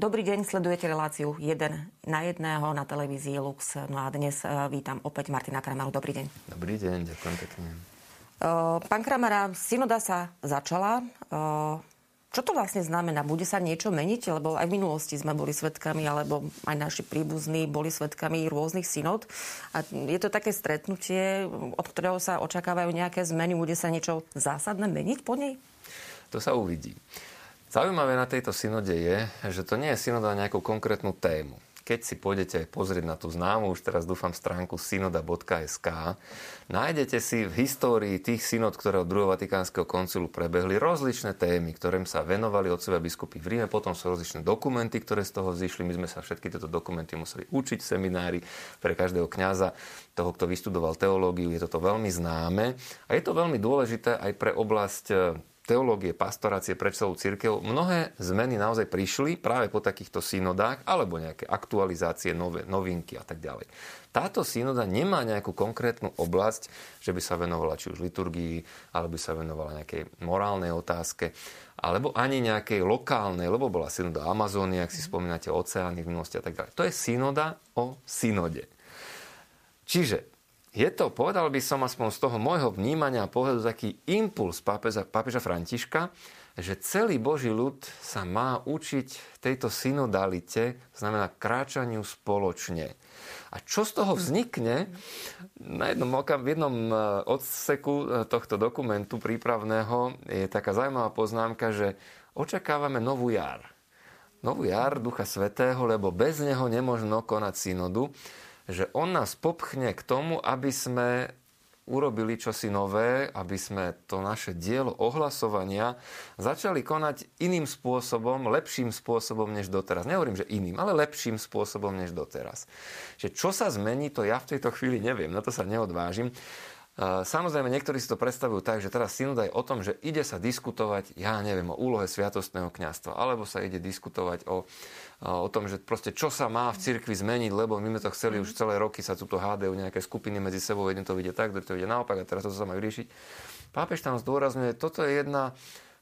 Dobrý deň, sledujete reláciu 1 na jedného na televízii Lux. No a dnes e, vítam opäť Martina Kramaru. Dobrý deň. Dobrý deň, ďakujem pekne. E, pán Kramara, synoda sa začala. E, čo to vlastne znamená? Bude sa niečo meniť? Lebo aj v minulosti sme boli svetkami, alebo aj naši príbuzní boli svetkami rôznych synod. A je to také stretnutie, od ktorého sa očakávajú nejaké zmeny. Bude sa niečo zásadné meniť po nej? To sa uvidí. Zaujímavé na tejto synode je, že to nie je synoda na nejakú konkrétnu tému. Keď si pôjdete pozrieť na tú známu, už teraz dúfam, stránku synoda.sk, nájdete si v histórii tých synod, ktoré od druhého Vatikánskeho koncilu prebehli, rozličné témy, ktorým sa venovali od seba biskupy v Ríme, potom sú rozličné dokumenty, ktoré z toho zišli. My sme sa všetky tieto dokumenty museli učiť v seminári pre každého kňaza, toho, kto vystudoval teológiu, je toto veľmi známe a je to veľmi dôležité aj pre oblasť teológie, pastorácie pre celú církev, mnohé zmeny naozaj prišli práve po takýchto synodách alebo nejaké aktualizácie, nové, novinky a tak ďalej. Táto synoda nemá nejakú konkrétnu oblasť, že by sa venovala či už liturgii, alebo by sa venovala nejakej morálnej otázke, alebo ani nejakej lokálnej, lebo bola synoda Amazónie, ak si spomínate, oceány v minulosti a tak ďalej. To je synoda o synode. Čiže je to, povedal by som aspoň z toho môjho vnímania a pohľadu taký impuls pápeža, pápeža Františka, že celý Boží ľud sa má učiť tejto synodalite, znamená kráčaniu spoločne. A čo z toho vznikne? Na jednom, v jednom e, odseku e, tohto dokumentu prípravného je taká zaujímavá poznámka, že očakávame novú jar. Novú jar Ducha Svetého, lebo bez neho nemožno konať synodu že on nás popchne k tomu, aby sme urobili čosi nové, aby sme to naše dielo ohlasovania začali konať iným spôsobom, lepším spôsobom než doteraz. Nehovorím, že iným, ale lepším spôsobom než doteraz. Že čo sa zmení, to ja v tejto chvíli neviem, na to sa neodvážim. Samozrejme, niektorí si to predstavujú tak, že teraz synod je o tom, že ide sa diskutovať, ja neviem, o úlohe sviatostného kňastva, alebo sa ide diskutovať o, o tom, že proste čo sa má v cirkvi zmeniť, lebo my sme to chceli už celé roky, sa tu hádajú nejaké skupiny medzi sebou, jeden to vidie tak, druhý to vidie naopak a teraz to sa majú riešiť. Pápež tam zdôrazňuje, toto je jedna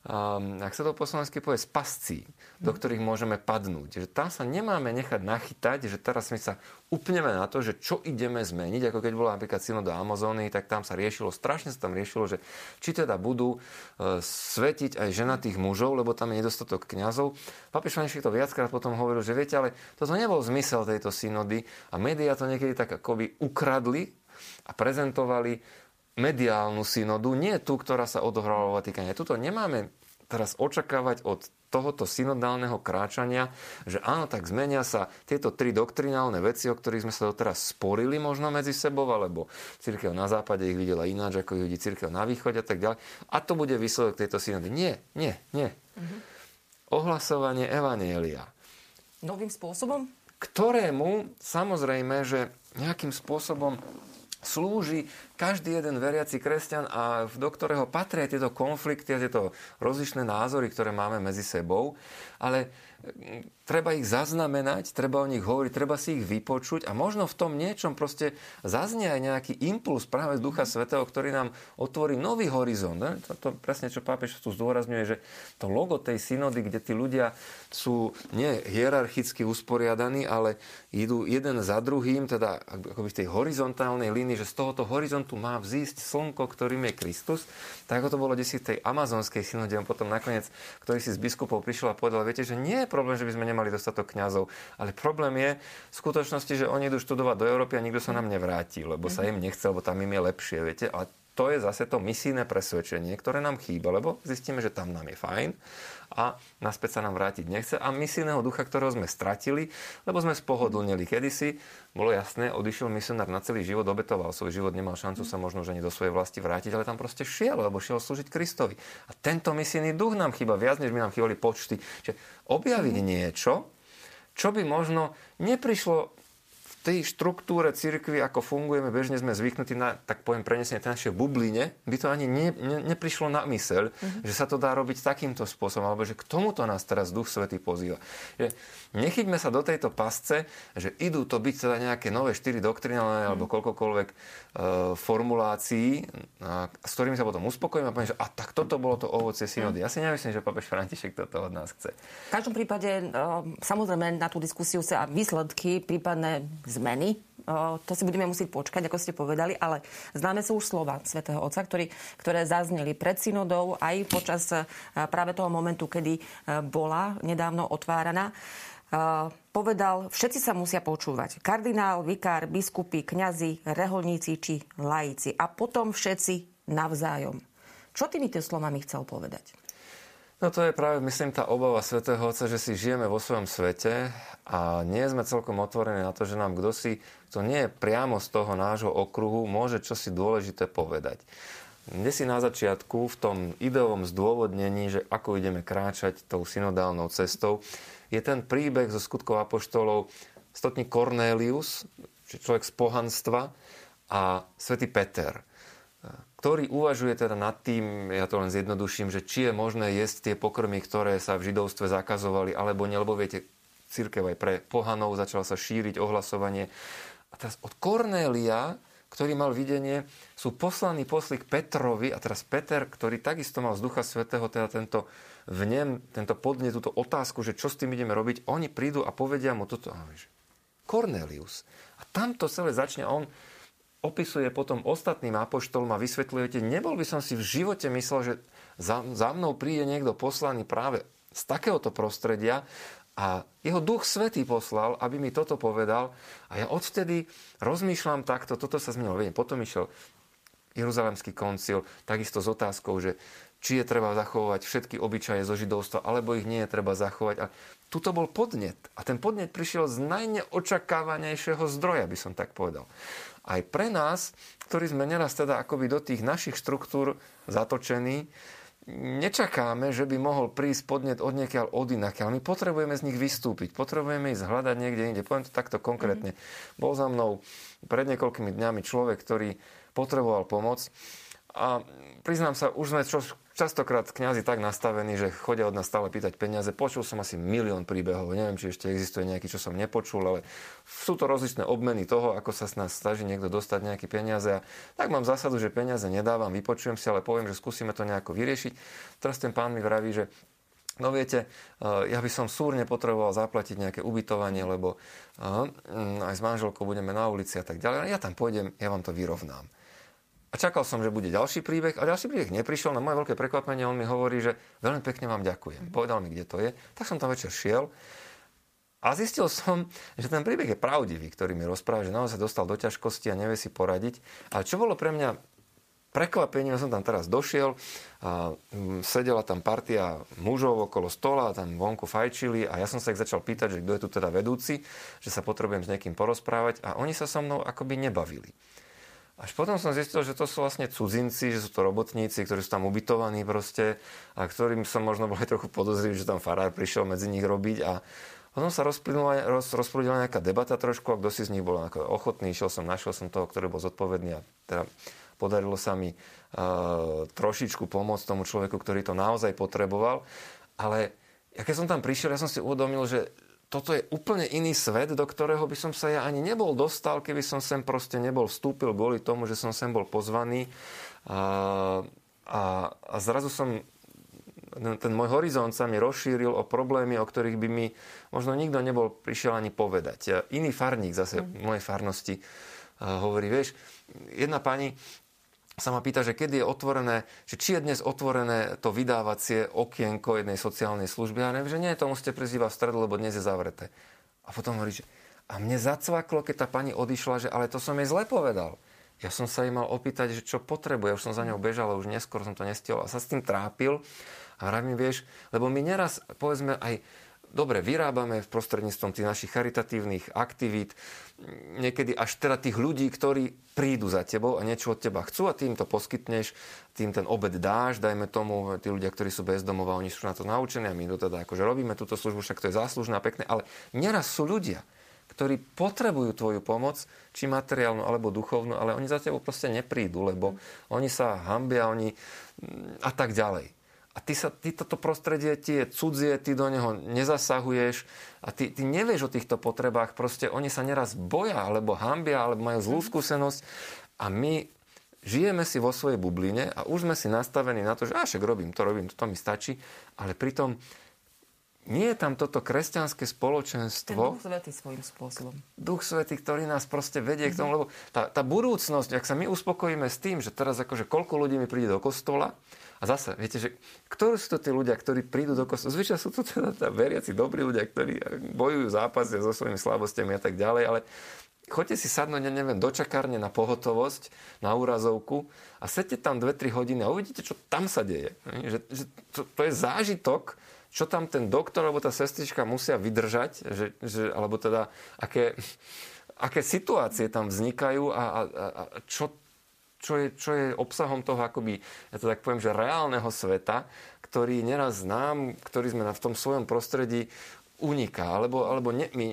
um, ak sa to po slovensky povie, spascí, do ktorých môžeme padnúť. Že tam sa nemáme nechať nachytať, že teraz my sa upneme na to, že čo ideme zmeniť, ako keď bola napríklad do Amazóny, tak tam sa riešilo, strašne sa tam riešilo, že či teda budú uh, svetiť aj ženatých mužov, lebo tam je nedostatok kňazov. Papiš František to viackrát potom hovoril, že viete, ale toto nebol zmysel tejto synody a médiá to niekedy tak akoby ukradli a prezentovali mediálnu synodu, nie tú, ktorá sa odohrala vo Vatikáne. Tuto nemáme teraz očakávať od tohoto synodálneho kráčania, že áno, tak zmenia sa tieto tri doktrinálne veci, o ktorých sme sa doteraz sporili možno medzi sebou, alebo církev na západe ich videla ináč, ako ich vidí církev na východe a tak ďalej. A to bude výsledok tejto synody. Nie, nie, nie. Mm-hmm. Ohlasovanie Evanielia. Novým spôsobom? Ktorému samozrejme, že nejakým spôsobom slúži každý jeden veriaci kresťan a do ktorého patria tieto konflikty a tieto rozlišné názory, ktoré máme medzi sebou. Ale treba ich zaznamenať, treba o nich hovoriť, treba si ich vypočuť a možno v tom niečom proste zaznie aj nejaký impuls práve z Ducha Svetého, ktorý nám otvorí nový horizont. Ne? To, presne, čo pápež tu zdôrazňuje, že to logo tej synody, kde tí ľudia sú nie hierarchicky usporiadaní, ale idú jeden za druhým, teda akoby v tej horizontálnej línii, že z tohoto horizontu má vzísť slnko, ktorým je Kristus. Tak ako to bolo desi tej amazonskej synode, on potom nakoniec, ktorý si z biskupov prišiel a povedal, viete, že nie je problém, že by sme nemali dostatok kňazov, ale problém je v skutočnosti, že oni idú študovať do Európy a nikto sa nám nevráti, lebo sa im nechce, lebo tam im je lepšie, viete. A to je zase to misijné presvedčenie, ktoré nám chýba, lebo zistíme, že tam nám je fajn a naspäť sa nám vrátiť nechce. A misijného ducha, ktorého sme stratili, lebo sme spohodlnili kedysi, bolo jasné, odišiel misionár na celý život, obetoval svoj život, nemal šancu sa možno že ani do svojej vlasti vrátiť, ale tam proste šiel, lebo šiel slúžiť Kristovi. A tento misijný duch nám chýba viac, než by nám chýbali počty. Čiže objaviť niečo, čo by možno neprišlo tej štruktúre cirkvi, ako fungujeme, bežne sme zvyknutí na, tak poviem, prenesenie tej našej bubline, by to ani ne, ne, neprišlo na myseľ, mm-hmm. že sa to dá robiť takýmto spôsobom, alebo že k tomuto nás teraz Duch Svetý pozýva. Že nechyťme sa do tejto pasce, že idú to byť teda nejaké nové štyri doktrinálne mm-hmm. alebo koľkokoľvek e, formulácií, a, s ktorými sa potom uspokojíme a poviem, že a tak toto bolo to ovocie synody. Mm-hmm. Ja si nemyslím, že papež František toto od nás chce. V každom prípade, e, samozrejme, na tú diskusiu sa výsledky, prípadné zmeny. To si budeme musieť počkať, ako ste povedali, ale známe sú už slova svätého Otca, ktorý, ktoré zazneli pred synodou aj počas práve toho momentu, kedy bola nedávno otváraná. Povedal, všetci sa musia počúvať. Kardinál, vikár, biskupy, kňazi, reholníci či laici. A potom všetci navzájom. Čo týmito slovami chcel povedať? No to je práve, myslím, tá obava svätého Otca, že si žijeme vo svojom svete a nie sme celkom otvorení na to, že nám kto si, kto nie je priamo z toho nášho okruhu, môže čosi dôležité povedať. Kde si na začiatku v tom ideovom zdôvodnení, že ako ideme kráčať tou synodálnou cestou, je ten príbeh zo skutkov apoštolov stotník Cornelius, človek z pohanstva a svätý Peter ktorý uvažuje teda nad tým, ja to len zjednoduším, že či je možné jesť tie pokrmy, ktoré sa v židovstve zakazovali, alebo nie, lebo viete, církev aj pre pohanov začala sa šíriť ohlasovanie. A teraz od Kornélia, ktorý mal videnie, sú poslaní posly k Petrovi a teraz Peter, ktorý takisto mal z Ducha Svetého teda tento vnem, tento podne, túto otázku, že čo s tým ideme robiť, oni prídu a povedia mu toto. Cornelius. A tamto celé začne on opisuje potom ostatným apoštolom a vysvetľujete, nebol by som si v živote myslel, že za, za mnou príde niekto poslaný práve z takéhoto prostredia a jeho duch svetý poslal, aby mi toto povedal. A ja odvtedy rozmýšľam takto, toto sa zmenilo. Potom išiel Jeruzalemský koncil, takisto s otázkou, že či je treba zachovať všetky obyčaje zo židovstva, alebo ich nie je treba zachovať. A tuto bol podnet. A ten podnet prišiel z najneočakávanejšieho zdroja, by som tak povedal aj pre nás, ktorí sme neraz teda akoby do tých našich štruktúr zatočení, nečakáme, že by mohol prísť podnet od niekiaľ od inakiaľ. My potrebujeme z nich vystúpiť, potrebujeme ísť hľadať niekde inde. Poviem to takto konkrétne. Mm-hmm. Bol za mnou pred niekoľkými dňami človek, ktorý potreboval pomoc a priznám sa, už sme čo, častokrát kňazi tak nastavení, že chodia od nás stále pýtať peniaze. Počul som asi milión príbehov, neviem, či ešte existuje nejaký, čo som nepočul, ale sú to rozličné obmeny toho, ako sa s nás snaží niekto dostať nejaké peniaze. A tak mám zásadu, že peniaze nedávam, vypočujem si, ale poviem, že skúsime to nejako vyriešiť. Teraz ten pán mi vraví, že No viete, eh, ja by som súrne potreboval zaplatiť nejaké ubytovanie, lebo eh, aj s manželkou budeme na ulici a tak ďalej. Ja tam pôjdem, ja vám to vyrovnám. A čakal som, že bude ďalší príbeh a ďalší príbeh neprišiel. Na moje veľké prekvapenie on mi hovorí, že veľmi pekne vám ďakujem. Povedal mi, kde to je. Tak som tam večer šiel a zistil som, že ten príbeh je pravdivý, ktorý mi rozpráva, že naozaj dostal do ťažkosti a nevie si poradiť. Ale čo bolo pre mňa prekvapením, som tam teraz došiel a mm, sedela tam partia mužov okolo stola, tam vonku fajčili a ja som sa ich začal pýtať, že kto je tu teda vedúci, že sa potrebujem s niekým porozprávať a oni sa so mnou akoby nebavili. Až potom som zistil, že to sú vlastne cudzinci, že sú to robotníci, ktorí sú tam ubytovaní proste a ktorým som možno bol aj trochu podozrivý, že tam farár prišiel medzi nich robiť a potom sa rozplynula, roz, nejaká debata trošku a kto si z nich bol ochotný, išiel som, našiel som toho, ktorý bol zodpovedný a teda podarilo sa mi uh, trošičku pomôcť tomu človeku, ktorý to naozaj potreboval. Ale ja keď som tam prišiel, ja som si uvedomil, že toto je úplne iný svet, do ktorého by som sa ja ani nebol dostal, keby som sem proste nebol vstúpil kvôli tomu, že som sem bol pozvaný. A, a, a zrazu som ten môj horizont sa mi rozšíril o problémy, o ktorých by mi možno nikto nebol prišiel ani povedať. Iný farník zase v mojej farnosti hovorí, vieš, jedna pani sa ma pýta, že kedy je otvorené, že či je dnes otvorené to vydávacie okienko jednej sociálnej služby. A neviem, že nie, to musíte prísť v stredu, lebo dnes je zavreté. A potom hovorí, že a mne zacvaklo, keď tá pani odišla, že ale to som jej zle povedal. Ja som sa jej mal opýtať, že čo potrebuje. Už som za ňou bežal, už neskôr som to nestihol. A sa s tým trápil. A vravím, vieš, lebo my neraz, povedzme, aj dobre, vyrábame v prostredníctvom tých našich charitatívnych aktivít, niekedy až teda tých ľudí, ktorí prídu za tebou a niečo od teba chcú a tým to poskytneš, tým ten obed dáš, dajme tomu, tí ľudia, ktorí sú bezdomova, oni sú na to naučení a my to teda akože robíme túto službu, však to je záslužné a pekné, ale neraz sú ľudia, ktorí potrebujú tvoju pomoc, či materiálnu alebo duchovnú, ale oni za tebou proste neprídu, lebo oni sa hambia, oni mm, a tak ďalej. A ty, sa, ty toto prostredie ti je cudzie, ty do neho nezasahuješ a ty, ty nevieš o týchto potrebách. Proste oni sa neraz boja, alebo hambia, alebo majú zlú mhm. skúsenosť. A my žijeme si vo svojej bubline a už sme si nastavení na to, že však robím to, robím to, to mi stačí. Ale pritom nie je tam toto kresťanské spoločenstvo. Ten Duch Svetý svojím spôsobom. Duch Svetý, ktorý nás proste vedie mm-hmm. k tomu, lebo tá, tá budúcnosť, ak sa my uspokojíme s tým, že teraz akože koľko ľudí mi príde do kostola, a zase, viete, že ktorí sú to tí ľudia, ktorí prídu do kostola? Zvyčajne sú to teda tá veriaci dobrí ľudia, ktorí bojujú zápasia so svojimi slabosťami a tak ďalej, ale choďte si sadnúť, ja neviem, do čakárne na pohotovosť, na úrazovku a sedte tam 2-3 hodiny a uvidíte, čo tam sa deje. Že, že to, to je zážitok, čo tam ten doktor alebo tá sestrička musia vydržať, že, že, alebo teda aké, aké situácie tam vznikajú a, a, a čo, čo, je, čo je obsahom toho akoby, ja to tak poviem, že reálneho sveta, ktorý neraz znám, ktorý sme v tom svojom prostredí uniká. Alebo, alebo ne, my,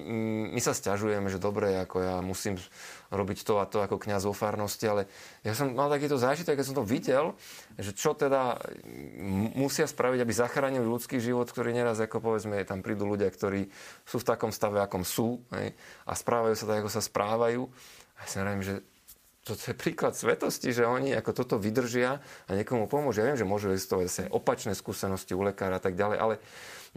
my sa stiažujeme, že dobre, ako ja musím robiť to a to ako kňaz vo farnosti, ale ja som mal takýto zážitok, keď som to videl, že čo teda musia spraviť, aby zachránili ľudský život, ktorý neraz, ako povedzme, tam prídu ľudia, ktorí sú v takom stave, akom sú hej, a správajú sa tak, ako sa správajú. A ja si hovorím, že toto je príklad svetosti, že oni ako toto vydržia a niekomu pomôžu. Ja viem, že môžu existovať opačné skúsenosti u lekára a tak ďalej, ale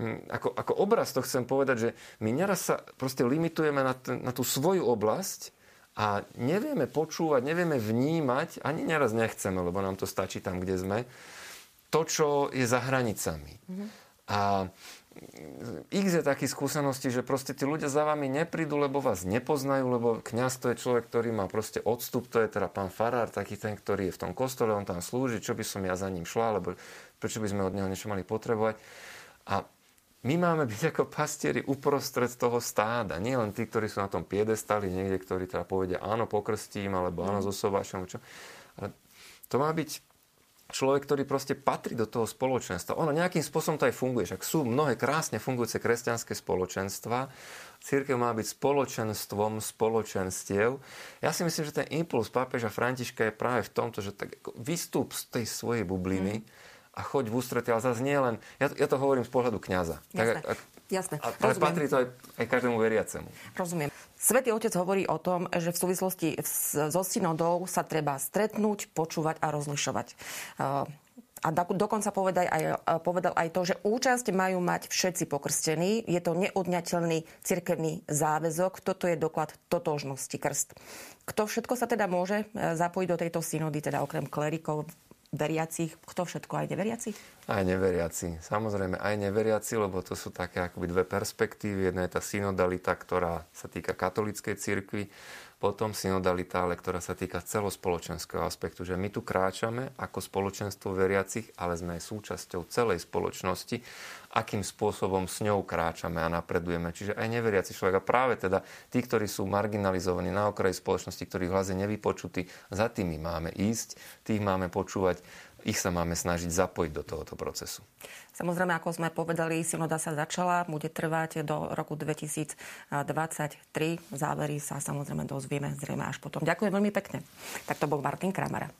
mm, ako, ako obraz to chcem povedať, že my neraz sa proste limitujeme na, t- na tú svoju oblasť a nevieme počúvať, nevieme vnímať, ani neraz nechceme, lebo nám to stačí tam, kde sme, to, čo je za hranicami. Mm-hmm. A x je takých skúseností, že proste tí ľudia za vami neprídu, lebo vás nepoznajú, lebo kňaz to je človek, ktorý má proste odstup, to je teda pán Farár, taký ten, ktorý je v tom kostole, on tam slúži, čo by som ja za ním šla, alebo prečo by sme od neho niečo mali potrebovať. A my máme byť ako pastieri uprostred toho stáda. Nie len tí, ktorí sú na tom piedestali, niekde, ktorí teda povedia áno, pokrstím, alebo áno, mm. zosobášam. Čo. Ale to má byť človek, ktorý proste patrí do toho spoločenstva. Ono nejakým spôsobom to aj funguje. Však sú mnohé krásne fungujúce kresťanské spoločenstva. Církev má byť spoločenstvom spoločenstiev. Ja si myslím, že ten impuls pápeža Františka je práve v tomto, že tak vystúp z tej svojej bubliny mm a choď v ústretí, ale zase nie len, ja, ja to hovorím z pohľadu kňaza. Jasné, tak, ak, jasné. A, ale Rozumiem. patrí to aj, aj každému veriacemu. Rozumiem. Svetý Otec hovorí o tom, že v súvislosti so synodou sa treba stretnúť, počúvať a rozlišovať. A dokonca povedal aj, povedal aj to, že účasť majú mať všetci pokrstení. Je to neodňateľný cirkevný záväzok. Toto je doklad totožnosti krst. Kto všetko sa teda môže e, zapojiť do tejto synody, teda okrem klerikov, veriacich, kto všetko, aj neveriaci? Aj neveriaci. Samozrejme, aj neveriaci, lebo to sú také akoby dve perspektívy. Jedna je tá synodalita, ktorá sa týka katolíckej cirkvi, potom synodalita, ale ktorá sa týka celospoločenského aspektu, že my tu kráčame ako spoločenstvo veriacich, ale sme aj súčasťou celej spoločnosti akým spôsobom s ňou kráčame a napredujeme. Čiže aj neveriaci človek. A práve teda tí, ktorí sú marginalizovaní na okraji spoločnosti, ktorých hlas je nevypočutý, za tými máme ísť, tých máme počúvať, ich sa máme snažiť zapojiť do tohoto procesu. Samozrejme, ako sme povedali, synoda sa začala, bude trvať do roku 2023. Závery sa samozrejme dozvieme zrejme až potom. Ďakujem veľmi pekne. Tak to bol Martin Kramara.